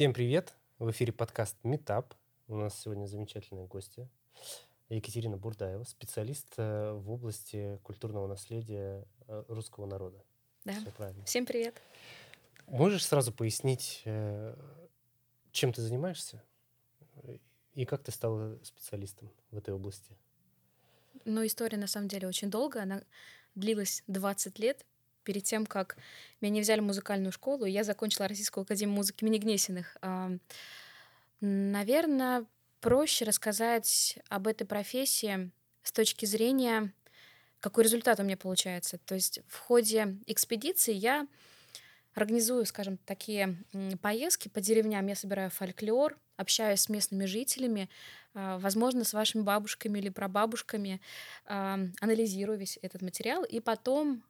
Всем привет! В эфире подкаст Метап. У нас сегодня замечательные гости. Екатерина Бурдаева, специалист э, в области культурного наследия э, русского народа. Да. Все правильно. Всем привет. Можешь сразу пояснить, э, чем ты занимаешься и как ты стала специалистом в этой области? Ну, история на самом деле очень долгая. Она длилась 20 лет. Перед тем, как меня не взяли в музыкальную школу, я закончила Российскую академию музыки имени Гнесиных. Наверное, проще рассказать об этой профессии с точки зрения, какой результат у меня получается. То есть в ходе экспедиции я организую, скажем, такие поездки по деревням. Я собираю фольклор, общаюсь с местными жителями, а, возможно, с вашими бабушками или прабабушками, анализирую весь этот материал и потом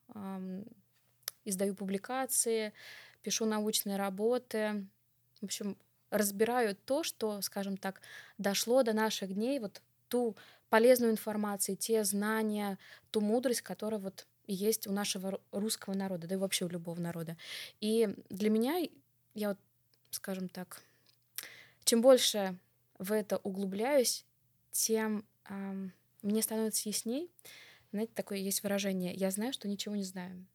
издаю публикации, пишу научные работы. В общем, разбираю то, что, скажем так, дошло до наших дней, вот ту полезную информацию, те знания, ту мудрость, которая вот есть у нашего русского народа, да и вообще у любого народа. И для меня, я вот, скажем так, чем больше в это углубляюсь, тем эм, мне становится ясней. Знаете, такое есть выражение «я знаю, что ничего не знаю».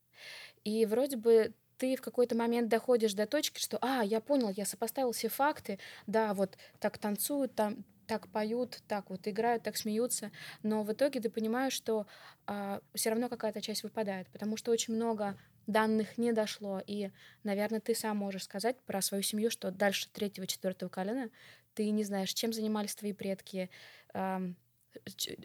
И вроде бы ты в какой-то момент доходишь до точки, что, а, я понял, я сопоставил все факты, да, вот так танцуют, там, так поют, так вот играют, так смеются, но в итоге ты понимаешь, что а, все равно какая-то часть выпадает, потому что очень много данных не дошло, и, наверное, ты сам можешь сказать про свою семью, что дальше третьего, четвертого колена ты не знаешь, чем занимались твои предки, а,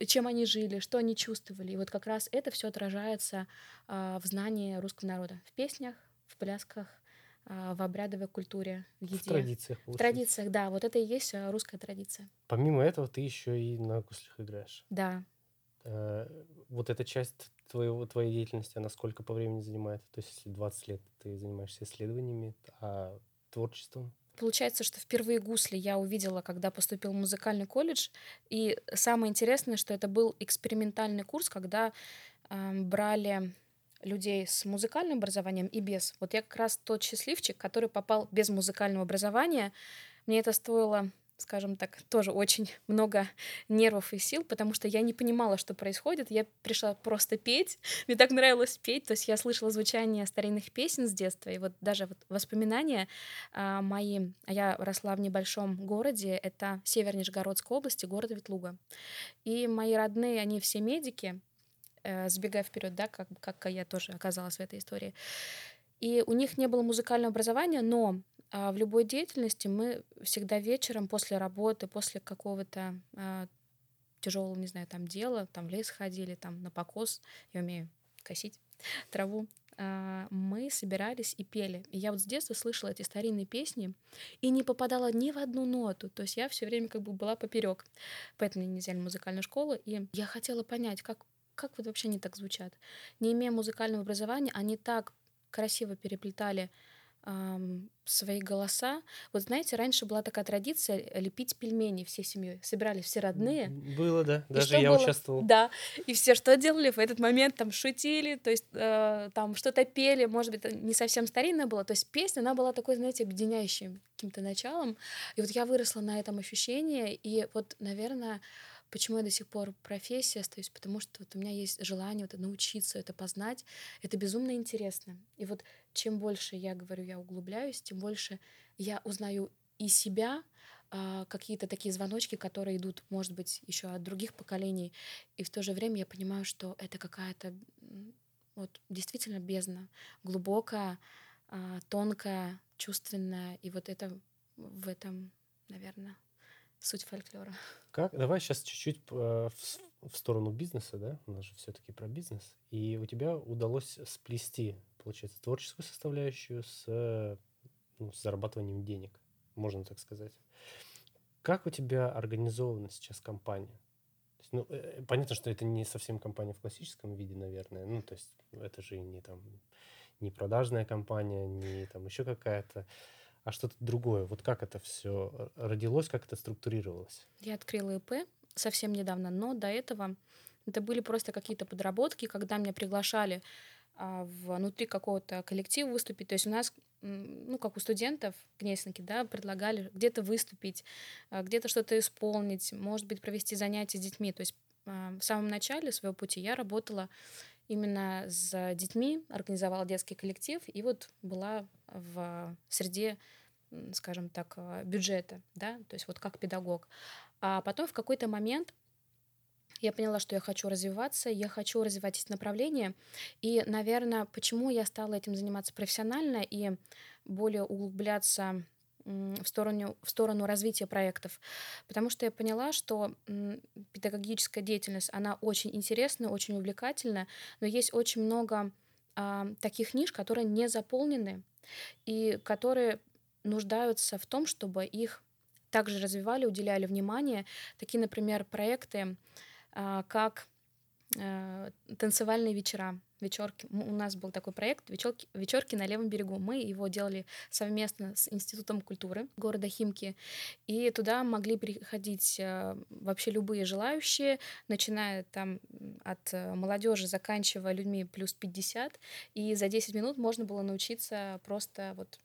чем они жили, что они чувствовали. И вот как раз это все отражается а, в знании русского народа, в песнях, в плясках, а, в обрядовой культуре, в еде. В традициях. В традициях, да. Вот это и есть а, русская традиция. Помимо этого, ты еще и на гуслях играешь. Да. Э, вот эта часть твоего, твоей деятельности, она сколько по времени занимает? То есть, если 20 лет ты занимаешься исследованиями, а творчеством? Получается, что впервые гусли я увидела, когда поступил в музыкальный колледж. И самое интересное, что это был экспериментальный курс, когда э, брали людей с музыкальным образованием и без. Вот я как раз тот счастливчик, который попал без музыкального образования. Мне это стоило скажем так, тоже очень много нервов и сил, потому что я не понимала, что происходит. Я пришла просто петь. Мне так нравилось петь. То есть я слышала звучание старинных песен с детства. И вот даже вот воспоминания а, мои... Я росла в небольшом городе. Это север Нижегородской области, город Ветлуга. И мои родные, они все медики. Э, сбегая вперед, да, как, как я тоже оказалась в этой истории. И у них не было музыкального образования, но а в любой деятельности мы всегда вечером после работы, после какого-то а, тяжелого, не знаю, там дела, там в лес ходили, там на покос, я умею косить траву, а, мы собирались и пели. И я вот с детства слышала эти старинные песни и не попадала ни в одну ноту. То есть я все время как бы была поперек. Поэтому мне не взяли музыкальную школу. И я хотела понять, как как вот вообще они так звучат? Не имея музыкального образования, они так красиво переплетали свои голоса. Вот знаете, раньше была такая традиция лепить пельмени всей семьей. Собирались все родные. Было, да. И Даже я было? участвовал. Да. И все что делали в этот момент? Там шутили, то есть э, там что-то пели. Может быть, не совсем старинное было. То есть песня, она была такой, знаете, объединяющим каким-то началом. И вот я выросла на этом ощущении. И вот, наверное, Почему я до сих пор профессия остаюсь? Потому что вот у меня есть желание вот научиться это познать. Это безумно интересно. И вот чем больше я говорю, я углубляюсь, тем больше я узнаю и себя, а, какие-то такие звоночки, которые идут, может быть, еще от других поколений. И в то же время я понимаю, что это какая-то вот действительно бездна, глубокая, а, тонкая, чувственная. И вот это в этом, наверное, суть фольклора. Как? Давай сейчас чуть-чуть э, в, сторону бизнеса, да? У нас же все-таки про бизнес. И у тебя удалось сплести, получается, творческую составляющую с, ну, с зарабатыванием денег, можно так сказать. Как у тебя организована сейчас компания? есть, ну, э, понятно, что это не совсем компания в классическом виде, наверное. Ну, то есть это же не там не продажная компания, не там еще какая-то а что-то другое. Вот как это все родилось, как это структурировалось? Я открыла ИП совсем недавно, но до этого это были просто какие-то подработки, когда меня приглашали а, внутри какого-то коллектива выступить. То есть у нас, ну, как у студентов Гнесинки, да, предлагали где-то выступить, а, где-то что-то исполнить, может быть, провести занятия с детьми. То есть а, в самом начале своего пути я работала именно с детьми, организовала детский коллектив и вот была в среде, скажем так, бюджета, да, то есть вот как педагог. А потом в какой-то момент я поняла, что я хочу развиваться, я хочу развивать эти направления. И, наверное, почему я стала этим заниматься профессионально и более углубляться в сторону, в сторону развития проектов. Потому что я поняла, что педагогическая деятельность, она очень интересная, очень увлекательная, но есть очень много а, таких ниш, которые не заполнены и которые нуждаются в том, чтобы их также развивали, уделяли внимание. Такие, например, проекты, а, как э, танцевальные вечера, вечерки. У нас был такой проект вечерки, вечерки на левом берегу. Мы его делали совместно с Институтом культуры города Химки. И туда могли приходить э, вообще любые желающие, начиная там от э, молодежи, заканчивая людьми плюс 50. И за 10 минут можно было научиться просто вот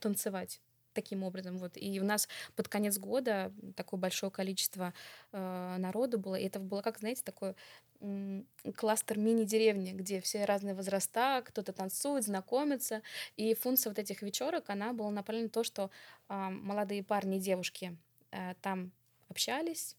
танцевать таким образом. Вот. И у нас под конец года такое большое количество э, народу было. И это было, как, знаете, такой э, кластер мини-деревни, где все разные возраста, кто-то танцует, знакомится. И функция вот этих вечерок, она была направлена на то, что э, молодые парни и девушки э, там общались,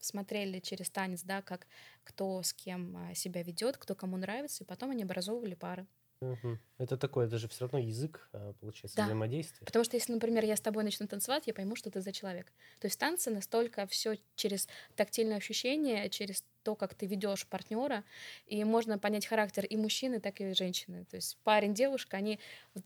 смотрели через танец, да, как кто с кем э, себя ведет, кто кому нравится, и потом они образовывали пары. Мгм. Это такое, даже все равно язык, а, получается, Да. взаимодействия. Потому что если, например, я с тобой начну танцевать, я пойму, что ты за человек. То есть танцы настолько все через тактильное ощущение, через то, как ты ведешь партнера, и можно понять характер и мужчины, так и женщины. То есть парень, девушка, они...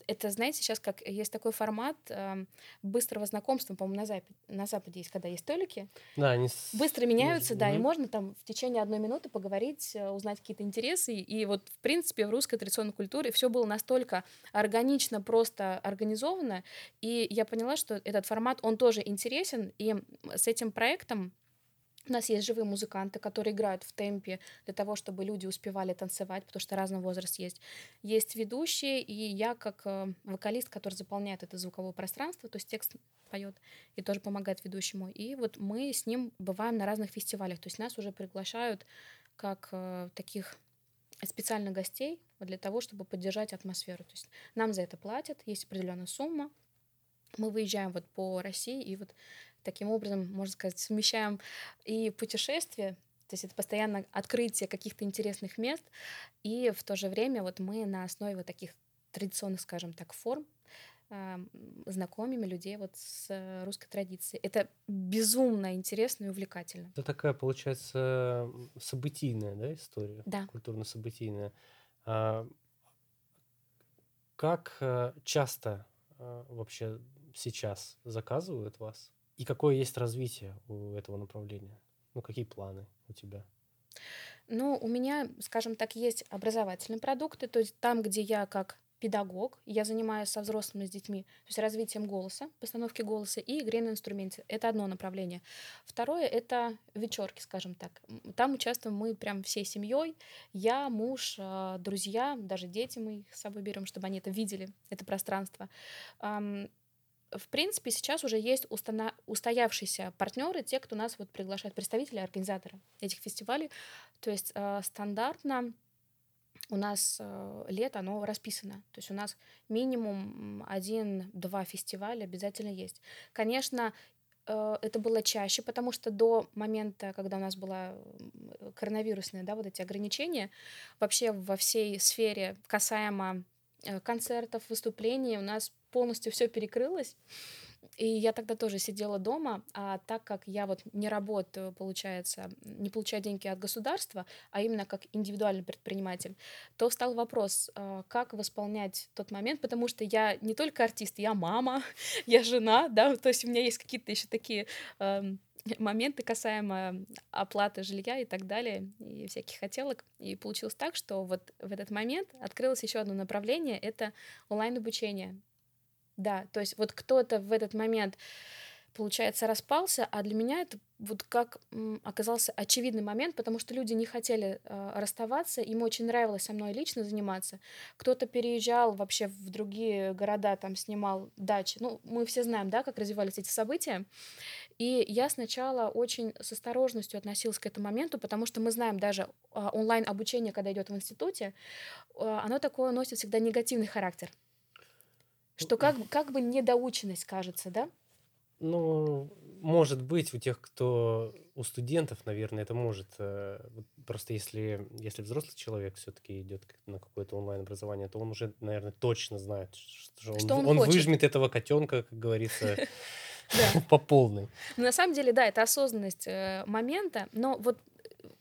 Это, знаете, сейчас как есть такой формат э, быстрого знакомства, по-моему, на Западе, на Западе есть, когда есть столики, Да, они быстро меняются, да, и можно там в течение одной минуты поговорить, э, узнать какие-то интересы. И вот, в принципе, в русской традиционной культуре все было настолько органично, просто организовано. И я поняла, что этот формат, он тоже интересен. И с этим проектом у нас есть живые музыканты, которые играют в темпе для того, чтобы люди успевали танцевать, потому что разный возраст есть. Есть ведущие, и я как э, вокалист, который заполняет это звуковое пространство, то есть текст поет и тоже помогает ведущему. И вот мы с ним бываем на разных фестивалях. То есть нас уже приглашают как э, таких специальных гостей для того, чтобы поддержать атмосферу. То есть нам за это платят, есть определенная сумма. Мы выезжаем вот по России и вот таким образом, можно сказать, совмещаем и путешествие, то есть это постоянно открытие каких-то интересных мест, и в то же время вот мы на основе вот таких традиционных, скажем так, форм а, знакомим людей вот с русской традицией. Это безумно интересно и увлекательно. Это такая, получается, событийная, да, история? Да. Культурно-событийная. А, как э, часто э, вообще сейчас заказывают вас? И какое есть развитие у этого направления? Ну, какие планы у тебя? Ну, у меня, скажем так, есть образовательные продукты, то есть там, где я как педагог, я занимаюсь со взрослыми, с детьми, то есть развитием голоса, постановки голоса и игре на инструменте. Это одно направление. Второе — это вечерки, скажем так. Там участвуем мы прям всей семьей, я, муж, а, друзья, даже дети мы их с собой берем, чтобы они это видели, это пространство. В принципе, сейчас уже есть устоявшиеся партнеры, те, кто нас вот приглашает, представители, организаторы этих фестивалей. То есть э, стандартно у нас э, лето, оно расписано. То есть у нас минимум один-два фестиваля обязательно есть. Конечно, э, это было чаще, потому что до момента, когда у нас была коронавирусные, да, вот эти ограничения, вообще во всей сфере касаемо э, концертов, выступлений у нас полностью все перекрылось. И я тогда тоже сидела дома, а так как я вот не работаю, получается, не получаю деньги от государства, а именно как индивидуальный предприниматель, то встал вопрос, а, как восполнять тот момент, потому что я не только артист, я мама, я жена, да, то есть у меня есть какие-то еще такие эм, моменты касаемо оплаты жилья и так далее, и всяких хотелок. И получилось так, что вот в этот момент открылось еще одно направление — это онлайн-обучение. Да, то есть вот кто-то в этот момент получается, распался, а для меня это вот как оказался очевидный момент, потому что люди не хотели э, расставаться, им очень нравилось со мной лично заниматься. Кто-то переезжал вообще в другие города, там снимал дачи. Ну, мы все знаем, да, как развивались эти события. И я сначала очень с осторожностью относилась к этому моменту, потому что мы знаем даже э, онлайн-обучение, когда идет в институте, э, оно такое носит всегда негативный характер. Что как, как бы недоученность кажется, да? Ну, может быть, у тех, кто у студентов, наверное, это может. Э, просто если, если взрослый человек все-таки идет на какое-то онлайн-образование, то он уже, наверное, точно знает, что он, что он, он выжмет этого котенка, как говорится, по полной. Ну, на самом деле, да, это осознанность э, момента, но вот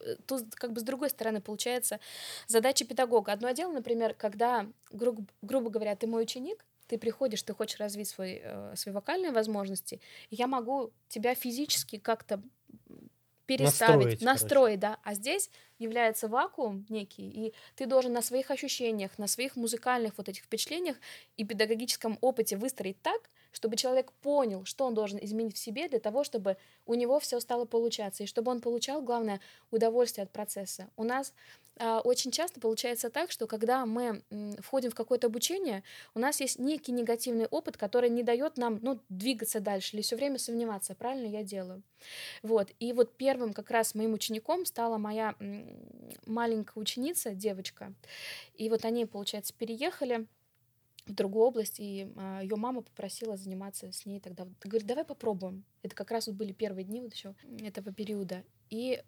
э, тут как бы с другой стороны получается задача педагога. Одно дело, например, когда, гру- грубо говоря, ты мой ученик, ты приходишь, ты хочешь развить свой, э, свои вокальные возможности, я могу тебя физически как-то переставить, настроить, настроить да. А здесь является вакуум некий, и ты должен на своих ощущениях, на своих музыкальных вот этих впечатлениях и педагогическом опыте выстроить так, чтобы человек понял, что он должен изменить в себе для того, чтобы у него все стало получаться, и чтобы он получал, главное, удовольствие от процесса. У нас а, очень часто получается так, что когда мы входим в какое-то обучение, у нас есть некий негативный опыт, который не дает нам ну, двигаться дальше или все время сомневаться, правильно я делаю. Вот. И вот первым как раз моим учеником стала моя маленькая ученица, девочка. И вот они, получается, переехали в другую область, и а, ее мама попросила заниматься с ней тогда. Говорит, давай попробуем. Это как раз вот были первые дни вот еще этого периода. И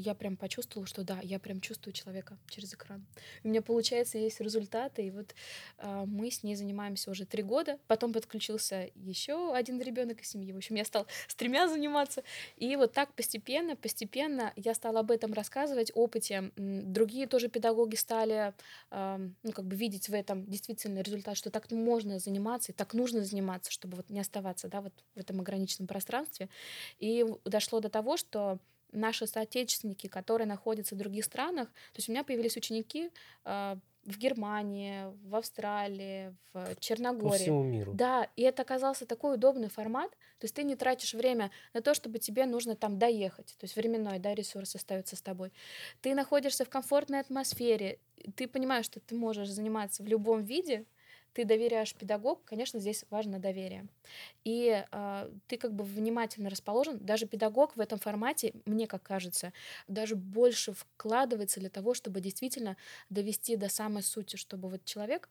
я прям почувствовала, что да, я прям чувствую человека через экран. У меня, получается, есть результаты, и вот э, мы с ней занимаемся уже три года. Потом подключился еще один ребенок из семьи. В общем, я стал с тремя заниматься. И вот так постепенно, постепенно я стала об этом рассказывать, опыте. Другие тоже педагоги стали, э, ну, как бы видеть в этом действительно результат, что так можно заниматься, и так нужно заниматься, чтобы вот не оставаться, да, вот в этом ограниченном пространстве. И дошло до того, что наши соотечественники, которые находятся в других странах. То есть у меня появились ученики э, в Германии, в Австралии, в Черногории. По всему миру. Да, и это оказался такой удобный формат. То есть ты не тратишь время на то, чтобы тебе нужно там доехать. То есть временной да, ресурс остается с тобой. Ты находишься в комфортной атмосфере. Ты понимаешь, что ты можешь заниматься в любом виде, ты доверяешь педагогу, конечно, здесь важно доверие. И э, ты как бы внимательно расположен. Даже педагог в этом формате, мне как кажется, даже больше вкладывается для того, чтобы действительно довести до самой сути, чтобы вот человек,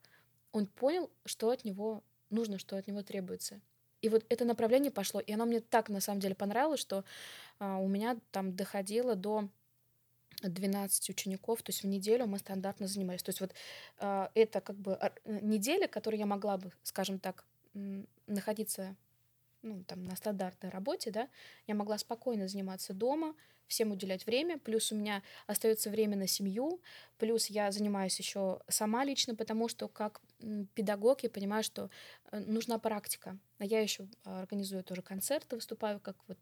он понял, что от него нужно, что от него требуется. И вот это направление пошло, и оно мне так на самом деле понравилось, что э, у меня там доходило до 12 учеников, то есть в неделю мы стандартно занимались. То есть вот э, это как бы э, неделя, которую я могла бы, скажем так, находиться ну, там, на стандартной работе, да, я могла спокойно заниматься дома, всем уделять время, плюс у меня остается время на семью, плюс я занимаюсь еще сама лично, потому что как педагог я понимаю, что э, нужна практика. А я еще организую тоже концерты, выступаю как вот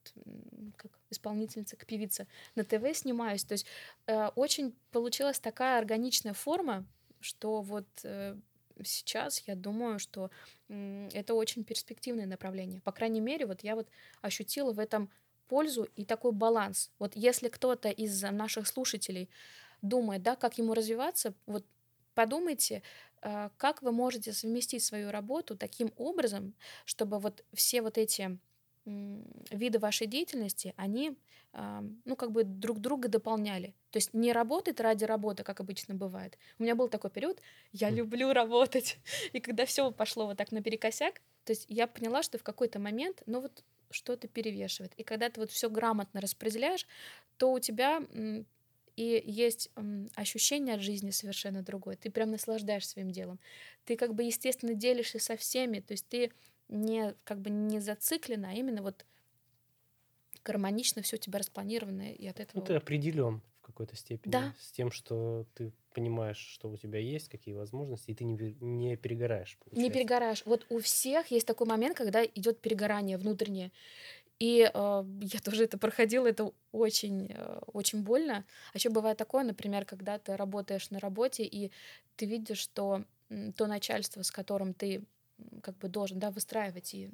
как исполнительница, как певица на ТВ снимаюсь. То есть э, очень получилась такая органичная форма, что вот э, сейчас я думаю, что это очень перспективное направление. По крайней мере, вот я вот ощутила в этом пользу и такой баланс. Вот если кто-то из наших слушателей думает, да, как ему развиваться, вот подумайте, а, как вы можете совместить свою работу таким образом, чтобы вот все вот эти виды вашей деятельности, они, а, ну, как бы друг друга дополняли. То есть не работать ради работы, как обычно бывает. У меня был такой период, я люблю работать. И когда все пошло вот так наперекосяк, то есть я поняла, что в какой-то момент, ну вот что-то перевешивает. И когда ты вот все грамотно распределяешь, то у тебя и есть ощущение от жизни совершенно другое. Ты прям наслаждаешься своим делом. Ты как бы, естественно, делишься со всеми. То есть ты не как бы не зациклена, а именно вот гармонично все у тебя распланировано, и от этого... Ну, ты определен в какой-то степени да. с тем, что ты понимаешь, что у тебя есть, какие возможности, и ты не, не перегораешь. Получается. Не перегораешь. Вот у всех есть такой момент, когда идет перегорание внутреннее. И э, я тоже это проходила, это очень, э, очень больно. А еще бывает такое, например, когда ты работаешь на работе, и ты видишь, что то начальство, с которым ты как бы должен, да, выстраивать и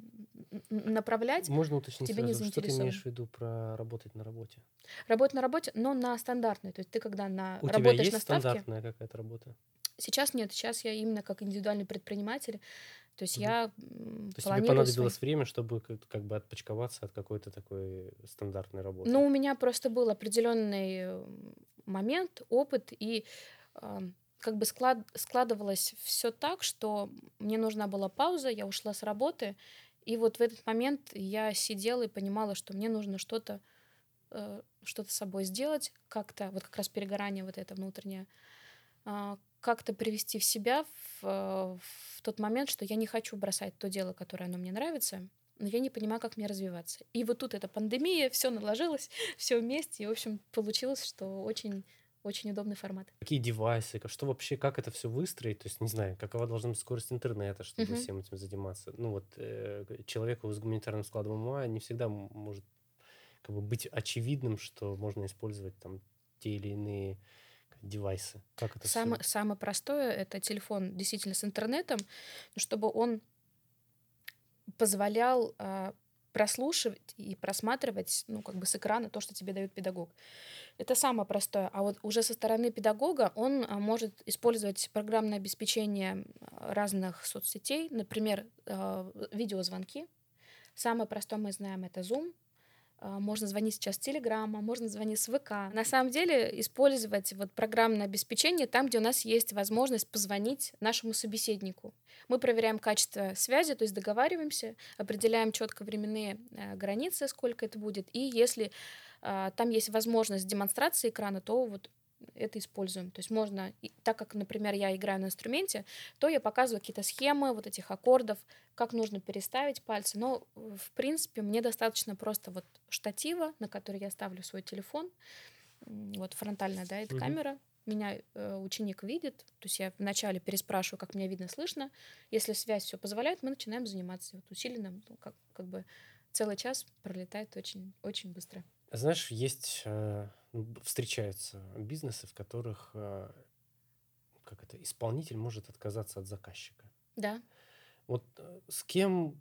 направлять. Можно уточнить тебе сразу, не что ты имеешь в виду про работать на работе? Работать на работе, но на стандартной. То есть ты когда на У работаешь тебя есть на ставке, стандартная какая-то работа? Сейчас нет, сейчас я именно как индивидуальный предприниматель. То есть угу. я То есть тебе понадобилось свой... время, чтобы как, как бы отпочковаться от какой-то такой стандартной работы? Ну, у меня просто был определенный момент, опыт, и э, как бы склад, складывалось все так, что мне нужна была пауза, я ушла с работы, и вот в этот момент я сидела и понимала, что мне нужно что-то э, что-то с собой сделать, как-то, вот как раз перегорание вот это внутреннее, э, как-то привести в себя в, в тот момент, что я не хочу бросать то дело, которое оно мне нравится, но я не понимаю, как мне развиваться. И вот тут эта пандемия, все наложилось, все вместе, и, в общем, получилось, что очень очень удобный формат. Какие девайсы, что вообще, как это все выстроить? То есть, не знаю, какова должна быть скорость интернета, чтобы uh-huh. всем этим заниматься. Ну вот э, человеку с гуманитарным складом ума не всегда может как бы быть очевидным, что можно использовать там те или иные девайсы. Как это самое, все? самое простое это телефон действительно с интернетом, чтобы он позволял э, прослушивать и просматривать, ну, как бы с экрана то, что тебе дает педагог. Это самое простое. А вот уже со стороны педагога он а, может использовать программное обеспечение разных соцсетей, например, а, видеозвонки. Самое простое мы знаем это Zoom, а, можно звонить сейчас с Телеграма, можно звонить с ВК. На самом деле использовать вот программное обеспечение там, где у нас есть возможность позвонить нашему собеседнику. Мы проверяем качество связи, то есть договариваемся, определяем четко временные э, границы, сколько это будет. И если э, там есть возможность демонстрации экрана, то вот это используем. То есть можно, так как, например, я играю на инструменте, то я показываю какие-то схемы вот этих аккордов, как нужно переставить пальцы. Но, в принципе, мне достаточно просто вот штатива, на который я ставлю свой телефон, вот фронтальная, да, это mm-hmm. камера, меня э, ученик видит, то есть я вначале переспрашиваю, как меня видно, слышно. Если связь все позволяет, мы начинаем заниматься вот усиленно, ну, как, как бы целый час пролетает очень, очень быстро. Знаешь, есть э, встречаются бизнесы, в которых э, как это, исполнитель может отказаться от заказчика. Да. Вот э, с кем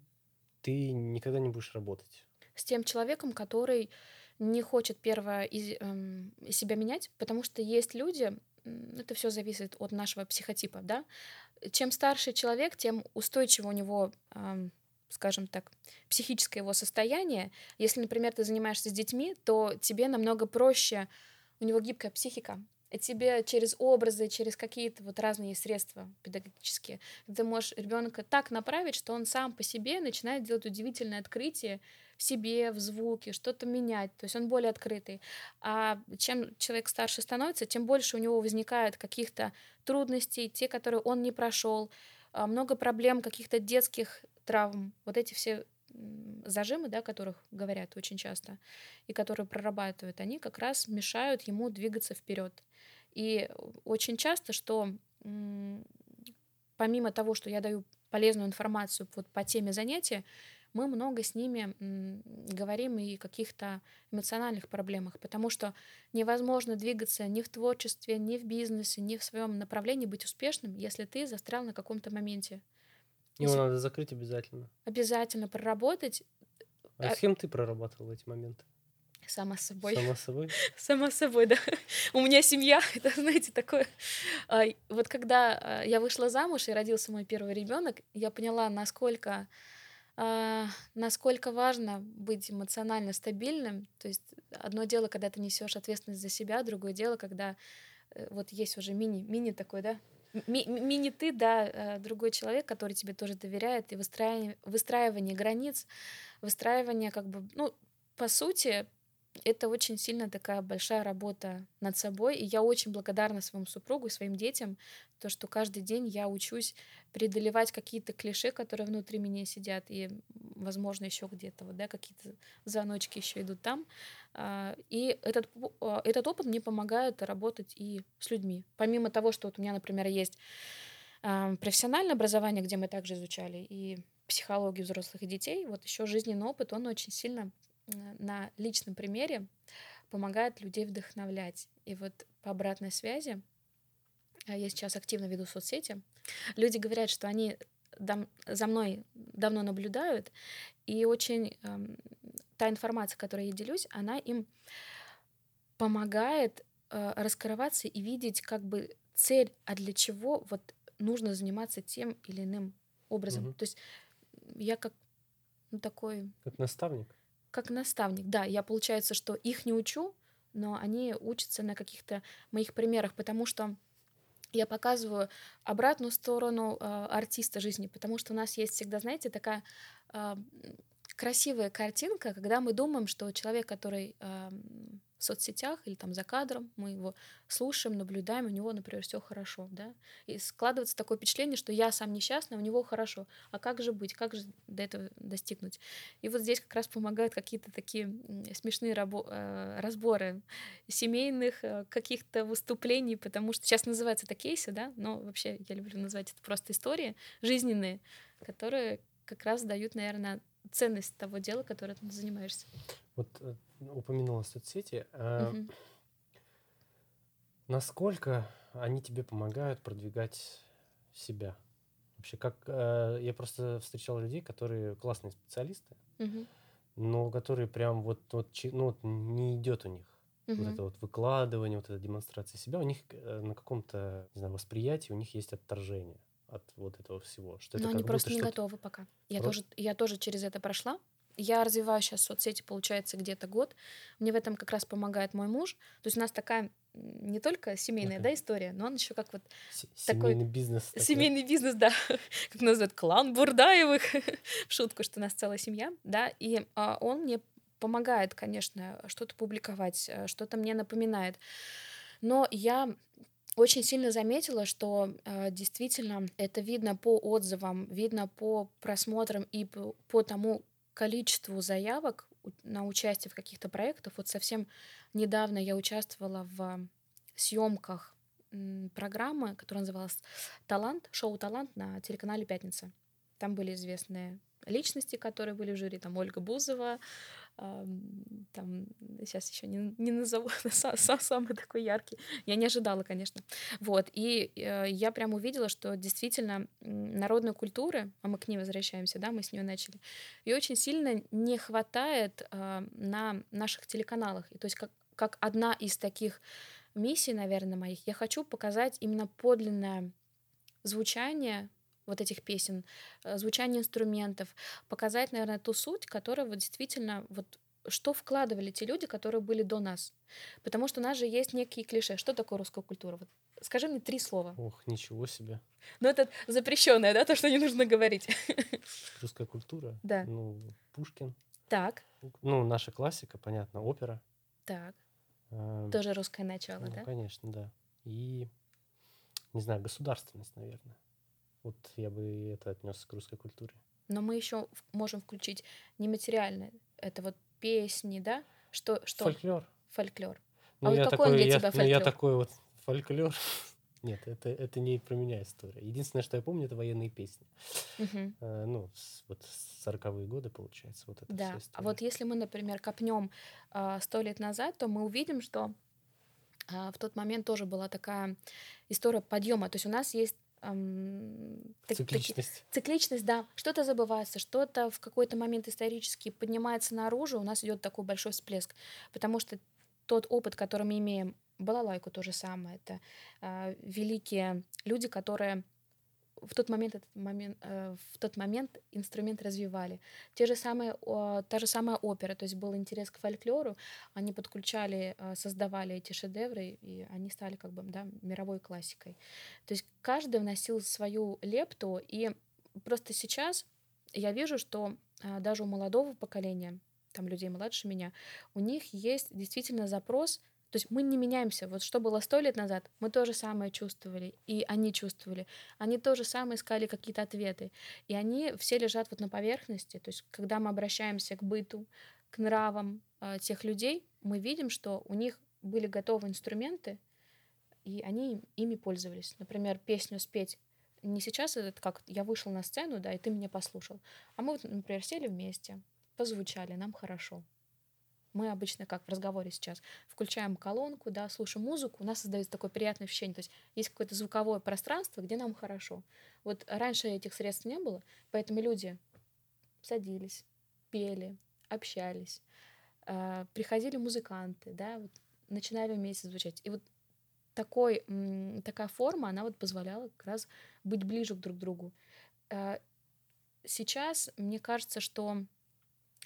ты никогда не будешь работать? С тем человеком, который не хочет первое из, эм, себя менять, потому что есть люди, это все зависит от нашего психотипа, да. Чем старше человек, тем устойчиво у него эм, скажем так, психическое его состояние. Если, например, ты занимаешься с детьми, то тебе намного проще, у него гибкая психика, тебе через образы, через какие-то вот разные средства педагогические, ты можешь ребенка так направить, что он сам по себе начинает делать удивительное открытие в себе, в звуке, что-то менять. То есть он более открытый. А чем человек старше становится, тем больше у него возникает каких-то трудностей, те, которые он не прошел, много проблем каких-то детских травм, вот эти все зажимы, да, о которых говорят очень часто, и которые прорабатывают, они как раз мешают ему двигаться вперед. И очень часто, что помимо того, что я даю полезную информацию вот по теме занятия, мы много с ними говорим и о каких-то эмоциональных проблемах, потому что невозможно двигаться ни в творчестве, ни в бизнесе, ни в своем направлении, быть успешным, если ты застрял на каком-то моменте. Его надо закрыть обязательно. Обязательно проработать. А, а с кем ты прорабатывала эти моменты? Сама собой. Сама собой? Сама собой, да. У меня семья, это, знаете, такое. А, вот когда а, я вышла замуж и родился мой первый ребенок, я поняла, насколько насколько важно быть эмоционально стабильным. То есть одно дело, когда ты несешь ответственность за себя, другое дело, когда э, вот есть уже мини, мини такой, да, Ми- мини ты, да, э, другой человек, который тебе тоже доверяет, и выстраивание, выстраивание границ, выстраивание как бы, ну, по сути, это очень сильно такая большая работа над собой. И я очень благодарна своему супругу и своим детям, то, что каждый день я учусь преодолевать какие-то клише, которые внутри меня сидят, и, возможно, еще где-то вот, да, какие-то звоночки еще идут там. А, и этот, а, этот опыт мне помогает работать и с людьми. Помимо того, что вот у меня, например, есть а, профессиональное образование, где мы также изучали и психологию взрослых и детей, вот еще жизненный опыт, он очень сильно на личном примере помогает людей вдохновлять. И вот по обратной связи, я сейчас активно веду соцсети, люди говорят, что они за мной давно наблюдают, и очень э, та информация, которой я делюсь, она им помогает э, раскрываться и видеть как бы цель, а для чего вот нужно заниматься тем или иным образом. Мгм. То есть я как ну, такой Как наставник? Как наставник. Да, я получается, что их не учу, но они учатся на каких-то моих примерах, потому что я показываю обратную сторону э, артиста жизни, потому что у нас есть всегда, знаете, такая э, красивая картинка, когда мы думаем, что человек, который э, в соцсетях или там за кадром, мы его слушаем, наблюдаем, у него, например, все хорошо, да, и складывается такое впечатление, что я сам несчастный, а у него хорошо, а как же быть, как же до этого достигнуть? И вот здесь как раз помогают какие-то такие смешные рабо- э, разборы семейных э, каких-то выступлений, потому что сейчас называется это кейсы, да, но вообще я люблю назвать это просто истории жизненные, которые как раз дают, наверное, ценность того дела, которым ты занимаешься. Вот э, упомянула соцсети. Мгм. Насколько они тебе помогают продвигать себя? Вообще, как э, я просто встречал людей, которые классные специалисты, Мгм. но которые прям вот, вот, ну, вот не идет у них. Вот Мгм. это вот выкладывание, вот эта демонстрация себя, у них на каком-то, не знаю, восприятии у них есть отторжение от вот этого всего. Что это Но как они просто не что-то... готовы пока. Я Просто- тоже, я тоже через это прошла. Я развиваю сейчас соцсети, получается, где-то год. Мне в этом как раз помогает мой муж. То есть у нас такая не только семейная да, история, но он еще как вот Се- такой Семейный бизнес. такой. семейный бизнес, да, как называют, клан Бурдаевых, в шутку, что у нас целая семья, да, и а, он мне помогает, конечно, что-то публиковать, э, что-то мне напоминает. Но я очень сильно заметила, что э, действительно это видно по отзывам, видно по просмотрам и по, по тому количеству заявок на участие в каких-то проектах. Вот совсем недавно я участвовала в съемках программы, которая называлась «Талант», шоу «Талант» на телеканале «Пятница». Там были известные личности, которые были в жюри, там Ольга Бузова, там сейчас еще не, не назову са- са- самый такой яркий. Я не ожидала, конечно. Вот, и э, я прям увидела, что действительно народной культуры, а мы к ней возвращаемся, да, мы с нее начали, и очень сильно не хватает а, на наших телеканалах. И то есть как, как одна из таких миссий, наверное, моих, я хочу показать именно подлинное звучание вот этих песен, э, звучание инструментов, показать, наверное, ту суть, которая вот действительно вот что вкладывали те люди, которые были до нас. Потому что у нас же есть некие клише. Что такое русская культура? Вот скажи мне три слова. Ох, ничего себе. Ну, это запрещенное, да, то, что не нужно говорить. Русская культура. Да. Ну, Пушкин. Так, Ну, наша классика, понятно, опера. так. А, Тоже русское начало, ну, да? конечно, да. И, не знаю, государственность, наверное. Вот я бы это отнес к русской культуре. Но мы еще можем включить нематериальное. Это вот песни, да? Что? что? Фольклор. Фольклор. Ну, А вот какой такой, он для я, тебя ну, я фольклор? такой вот фольклор. Нет, это, это не про меня история. Единственное, что я помню, это военные песни. Мгм. Э, ну, с- вот 40-е годы, получается, вот это Да. А вот если мы, например, копнем сто лет назад, то мы увидим, что а, в тот момент тоже была такая история подъема. То есть у нас есть ам, так- таки- Цикличность. цикличность, да, что-то забывается, что-то в какой-то момент исторически поднимается наружу, у нас идет такой большой всплеск, потому что тот опыт, который мы имеем, балалайку то же самое, это а, великие люди, которые в тот момент, этот момент, э, в тот момент инструмент развивали. Те же самые, о, та же самая опера, то есть был интерес к фольклору, они подключали, э, создавали эти шедевры, и они стали как бы да, мировой классикой. То есть каждый вносил свою лепту, и просто сейчас я вижу, что а, даже у молодого поколения, там людей младше меня, у них есть действительно запрос. То есть мы не меняемся. Вот что было сто лет назад, мы то же самое чувствовали, и они чувствовали. Они то же самое искали какие-то ответы. И они все лежат вот на поверхности. То есть когда мы обращаемся к быту, к нравам а, тех людей, мы видим, что у них были готовы инструменты, и они ими пользовались. Например, песню спеть не сейчас, это как я вышел на сцену, да, и ты меня послушал. А мы, вот, например, сели вместе, позвучали, нам хорошо. Мы обычно, как в разговоре сейчас, включаем колонку, да, слушаем музыку, у нас создается такое приятное ощущение. То есть есть какое-то звуковое пространство, где нам хорошо. Вот раньше этих средств не было, поэтому люди садились, пели, общались, э, приходили музыканты, да, вот, начинали вместе звучать. И вот такой, такая форма, она вот позволяла как раз быть ближе друг к другу. Э, сейчас мне кажется, что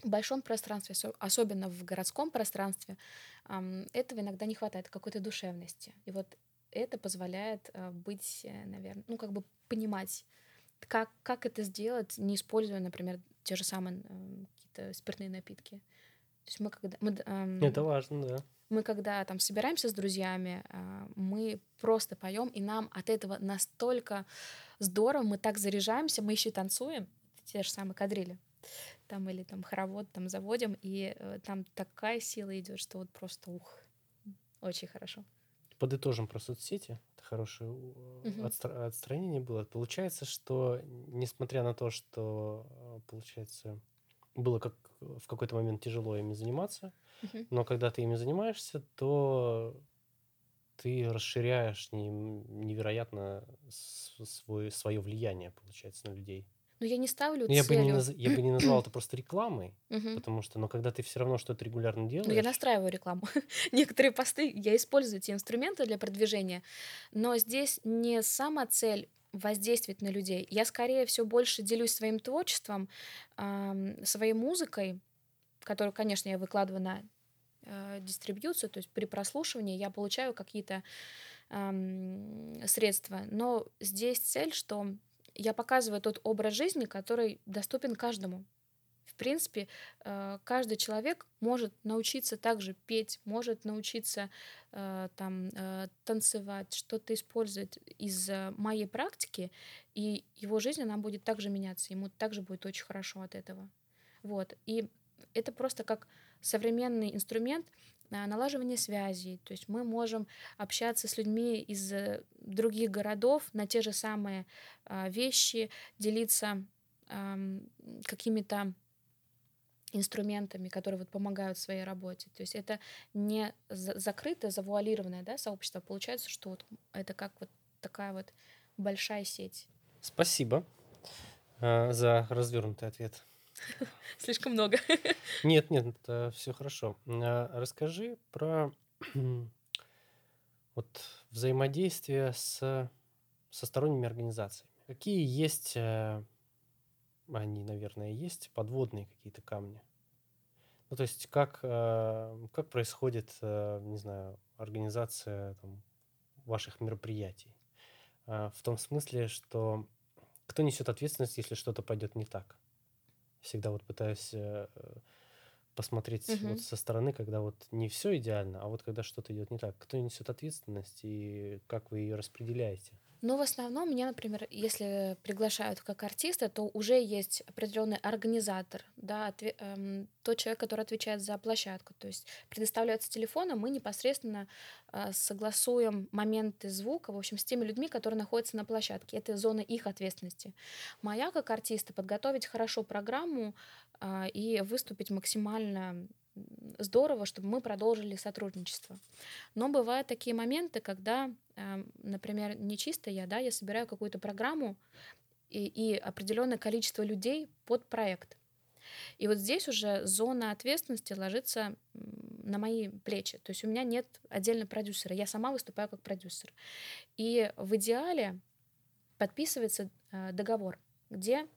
в большом пространстве, особенно в городском пространстве, этого иногда не хватает, какой-то душевности. И вот это позволяет э, быть, э, наверное, ну, как бы понимать, как, как это сделать, не используя, например, те же самые какие-то спиртные напитки. То есть мы когда... Мы, эм, это важно, да. Мы когда там собираемся с друзьями, э, мы просто поем, и нам от этого настолько здорово, мы так заряжаемся, мы еще и танцуем, те же самые кадрили там или там хоровод там заводим, и э, там такая сила идет, что вот просто ух, очень хорошо. Подытожим про соцсети. Это хорошее угу. отстра- отстранение было. Получается, что несмотря на то, что э, получается было как в какой-то момент тяжело ими заниматься, угу. но когда ты ими занимаешься, то ты расширяешь невероятно свой, свое влияние, получается, на людей. Но я не ставлю ну, я бы не, наз... я бы не назвал это просто рекламой, потому что, но когда ты все равно что-то регулярно делаешь... Ну, я настраиваю рекламу. Некоторые посты, я использую эти инструменты для продвижения, но здесь не сама цель воздействовать на людей. Я скорее все больше делюсь своим творчеством, своей музыкой, которую, конечно, я выкладываю на э, дистрибьюцию, то есть при прослушивании я получаю какие-то средства. Но здесь цель, что я показываю тот образ жизни, который доступен каждому. В принципе, э, каждый человек может научиться также петь, может научиться э, там, э, танцевать, что-то использовать из моей практики, и его жизнь, она будет также меняться, ему также будет очень хорошо от этого. Вот. И это просто как современный инструмент, налаживание связей. То есть мы можем общаться с людьми из э, других городов на те же самые а, вещи, делиться какими-то инструментами, которые вот помогают в своей работе. То есть это не закрытое, завуалированное да, сообщество. Получается, что вот это как вот такая вот большая сеть. Спасибо э, за развернутый ответ. Слишком много. Нет, нет, все хорошо. А, расскажи про вот взаимодействие с, со сторонними организациями. Какие есть, э, они, наверное, есть, подводные какие-то камни? Ну, то есть как, э, как происходит, э, не знаю, организация там, ваших мероприятий? В том смысле, что кто несет ответственность, если что-то пойдет не так? Всегда вот пытаюсь э, посмотреть угу. вот со стороны, когда вот не все идеально, а вот когда что-то идет не так. Кто несет ответственность и как вы ее распределяете? Ну, в основном меня, например, если приглашают как артиста, то уже есть определенный организатор, да, отве- эм, тот человек, который отвечает за площадку. То есть предоставляется телефон, а мы непосредственно э, согласуем моменты звука, в общем, с теми людьми, которые находятся на площадке. Это зона их ответственности. Моя как артиста подготовить хорошо программу и выступить максимально здорово, чтобы мы продолжили сотрудничество. Но бывают такие моменты, когда, эм, например, не чисто я, да, я собираю какую-то программу и, и определенное количество людей под проект. И вот здесь уже зона ответственности ложится на мои плечи. То есть у меня нет отдельно продюсера. Я сама выступаю как продюсер. И в идеале подписывается э, договор, где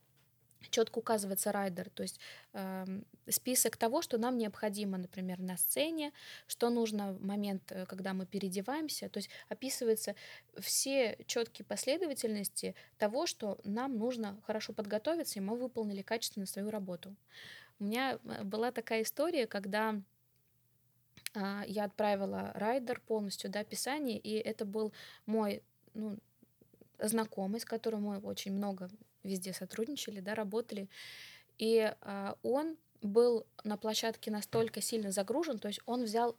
четко указывается райдер, то есть э, список того, что нам необходимо, например, на сцене, что нужно в момент, э, когда мы переодеваемся, то есть описываются все четкие последовательности того, что нам нужно хорошо подготовиться, и мы выполнили качественно свою работу. У меня э, была такая история, когда э, я отправила райдер полностью, да, описание, и это был мой ну, знакомый, с которым мы очень много везде сотрудничали, да, работали. И э, он был на площадке настолько сильно загружен, то есть он взял,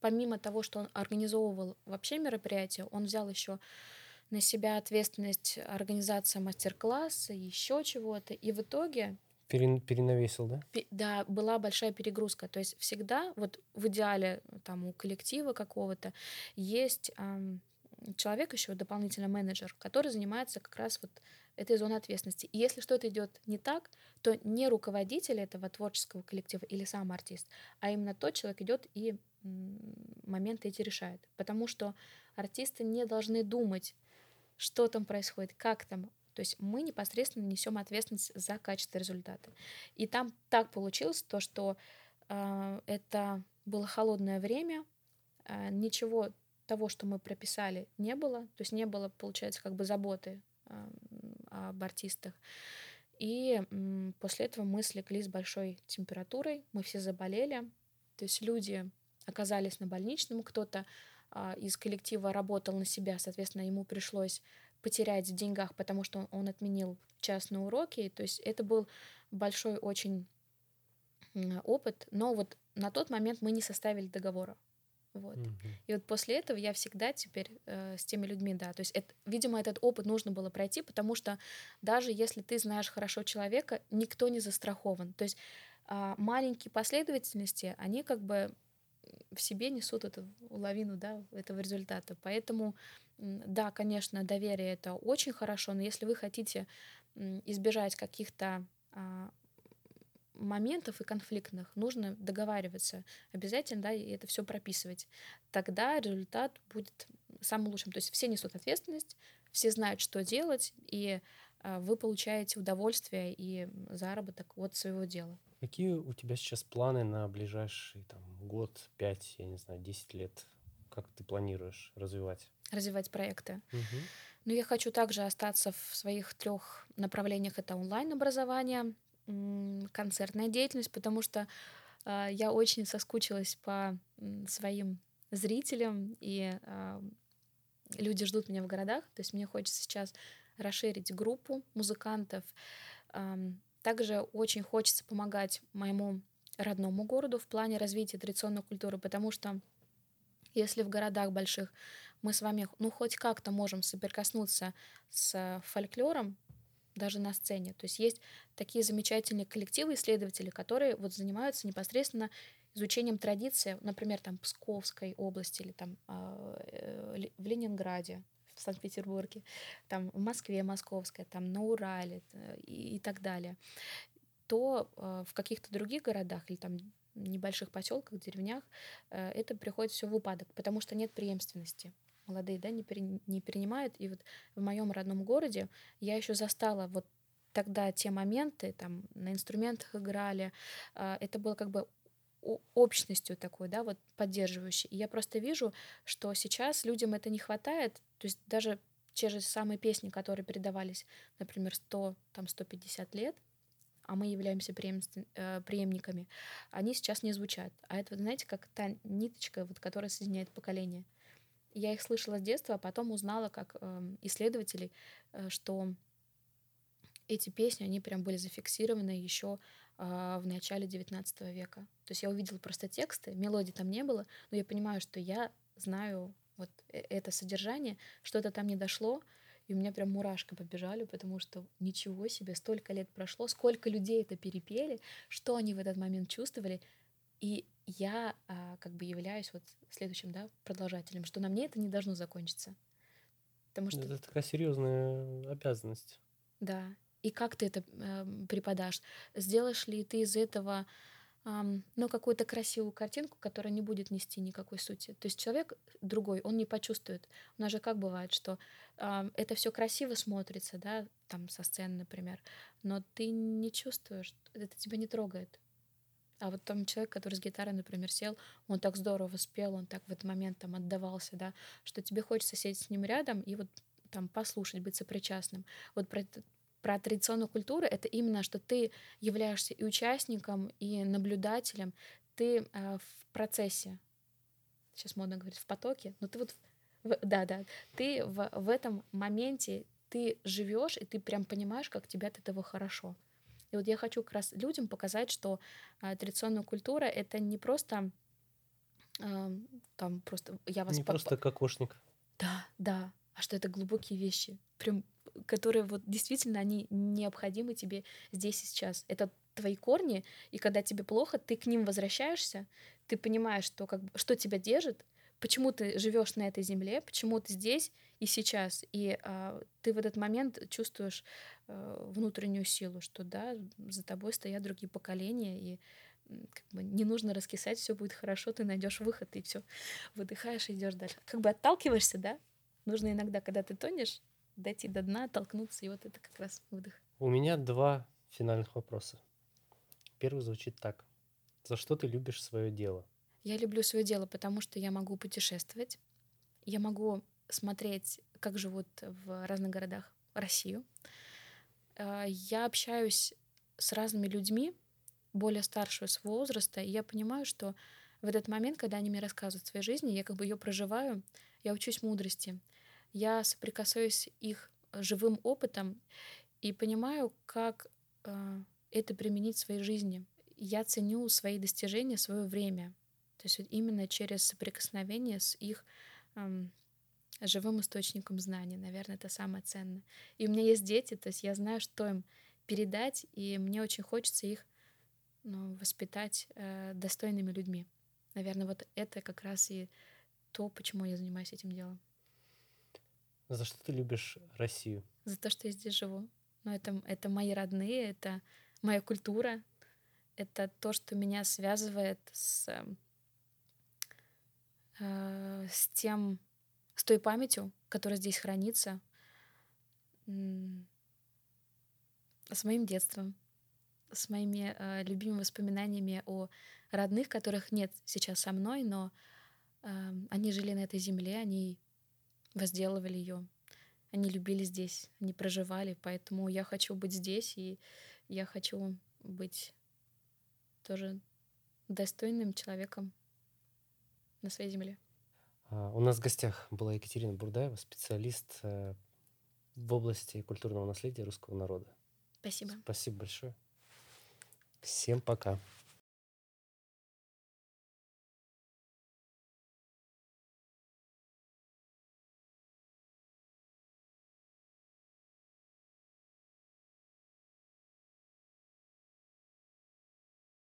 помимо того, что он организовывал вообще мероприятие, он взял еще на себя ответственность организации мастер-класса, еще чего-то. И в итоге Перен- перенавесил, да? Да, была большая перегрузка. То есть всегда, вот в идеале там у коллектива какого-то есть ам, человек еще, дополнительно менеджер, который занимается как раз вот этой зоной ответственности. И если что-то идет не так, то не руководитель этого творческого коллектива или сам артист, а именно тот человек идет и моменты эти решает. Потому что артисты не должны думать, что там происходит, как там. То есть мы непосредственно несем ответственность за качество результата. И там так получилось то, что э, это было холодное время, э, ничего того, что мы прописали, не было. То есть не было, получается, как бы заботы э, об артистах. И после этого мы слегли с большой температурой, мы все заболели. То есть люди оказались на больничном, кто-то а, из коллектива работал на себя, соответственно, ему пришлось потерять в деньгах, потому что он, отменил частные уроки. То есть это был большой очень опыт, но вот на тот момент мы не составили договора. Вот. Мгм. И вот после этого я всегда теперь э, с теми людьми, да. То есть, это, видимо, этот опыт нужно было пройти, потому что даже если ты знаешь хорошо человека, никто не застрахован. То есть а, маленькие последовательности, они как бы в себе несут эту лавину, да, этого результата. Поэтому, да, конечно, доверие это очень хорошо, но если вы хотите избежать каких-то а, моментов и конфликтных нужно договариваться обязательно, да, и это все прописывать. Тогда результат будет самым лучшим. То есть все несут ответственность, все знают, что делать, и а, вы получаете удовольствие и заработок от своего дела. Какие у тебя сейчас планы на ближайший там, год, пять, я не знаю, десять лет? Как ты планируешь развивать? Развивать проекты. Мгм. Но я хочу также остаться в своих трех направлениях. Это онлайн-образование, концертная деятельность, потому что а, я очень соскучилась по своим зрителям, и а, люди ждут меня в городах. То есть мне хочется сейчас расширить группу музыкантов. Также очень хочется помогать моему родному городу в плане развития традиционной культуры, потому что если в городах больших мы с вами, ну, хоть как-то можем соприкоснуться с фольклором, даже на сцене. То есть есть такие замечательные коллективы исследователи, которые вот занимаются непосредственно изучением традиции, например, там Псковской области или там а, э, в Ленинграде, в Санкт-Петербурге, там в Москве Московская, там на Урале и, и так далее, то э, в каких-то других городах или там небольших поселках, деревнях э, это приходит все в упадок, потому что нет преемственности. Молодые, да, не, пере- не перенимают. И вот в моем родном городе я еще застала вот тогда те моменты, там на инструментах играли, а, это было как бы общностью такой, да, вот поддерживающей. И я просто вижу, что сейчас людям это не хватает, то есть даже те же самые песни, которые передавались, например, 100, там 150 лет, а мы являемся э, преемниками, они сейчас не звучат. А это, вот, знаете, как та ниточка, вот, которая соединяет поколения. Я их слышала с детства, а потом узнала, как эм, исследователей, э, что эти песни, они прям были зафиксированы еще а, в начале 19 века. То есть я увидела просто тексты, мелодий там не было, но я понимаю, что я знаю вот э- это содержание, что-то там не дошло, и у меня прям мурашка побежали, потому что ничего себе, столько лет прошло, сколько людей это перепели, что они в этот момент чувствовали, и я а, как бы являюсь вот следующим, да, продолжателем, что на мне это не должно закончиться. Потому что Это такая серьезная обязанность. да. И как ты это эм, преподашь? Сделаешь ли ты из этого ам, ну, какую-то красивую картинку, которая не будет нести никакой сути? То есть человек другой, он не почувствует. У нас же как бывает, что ам, это все красиво смотрится, да, там со сцены, например, но ты не чувствуешь, это тебя не трогает. А вот там человек, который с гитарой, например, сел, он так здорово спел, он так в этот момент там отдавался, да, что тебе хочется сидеть с ним рядом и вот там послушать, быть сопричастным. Вот про, про традиционную культуру это именно, что ты являешься и участником, и наблюдателем, ты э, в процессе, сейчас модно говорить, в потоке, но ты вот, в- да, да, ты в, в этом моменте, ты живешь, и ты прям понимаешь, как тебе от этого хорошо. И вот я хочу как раз людям показать, что э, традиционная культура это не просто э, там просто я вас Не по- просто кокошник. да, да. А что это глубокие вещи, прям, которые вот действительно они необходимы тебе здесь и сейчас. Это твои корни, и когда тебе плохо, ты к ним возвращаешься, ты понимаешь, что, как, что тебя держит, почему ты живешь на этой земле, почему ты здесь и сейчас. И а, ты в этот момент чувствуешь а, внутреннюю силу, что да, за тобой стоят другие поколения, и как бы не нужно раскисать, все будет хорошо, ты найдешь выход, и все выдыхаешь и идешь дальше. Как бы отталкиваешься, да? Нужно иногда, когда ты тонешь, дойти до дна, толкнуться, и вот это как раз выдох. У меня два финальных вопроса. Первый звучит так. За что ты любишь свое дело? Я люблю свое дело, потому что я могу путешествовать, я могу смотреть, как живут в разных городах Россию. А, я общаюсь с разными людьми, более старшего своего возраста, и я понимаю, что в этот момент, когда они мне рассказывают о своей жизни, я как бы ее проживаю, я учусь мудрости, я соприкасаюсь их живым опытом и понимаю, как э, это применить в своей жизни. Я ценю свои достижения, свое время. То есть вот именно через соприкосновение с их эм, живым источником знаний, наверное, это самое ценное. И у меня есть дети, то есть я знаю, что им передать, и мне очень хочется их ну, воспитать э, достойными людьми. Наверное, вот это как раз и то, почему я занимаюсь этим делом. За что ты любишь Россию? За то, что я здесь живу. Ну, это, это мои родные, это моя культура, это то, что меня связывает с, э, с тем, с той памятью, которая здесь хранится, с моим детством, с моими э, любимыми воспоминаниями о родных, которых нет сейчас со мной, но э, они жили на этой земле, они возделывали ее, они любили здесь, они проживали, поэтому я хочу быть здесь, и я хочу быть тоже достойным человеком на своей земле. А, у нас в гостях была Екатерина Бурдаева, специалист э, в области культурного наследия русского народа. Спасибо. Спасибо большое. Всем пока.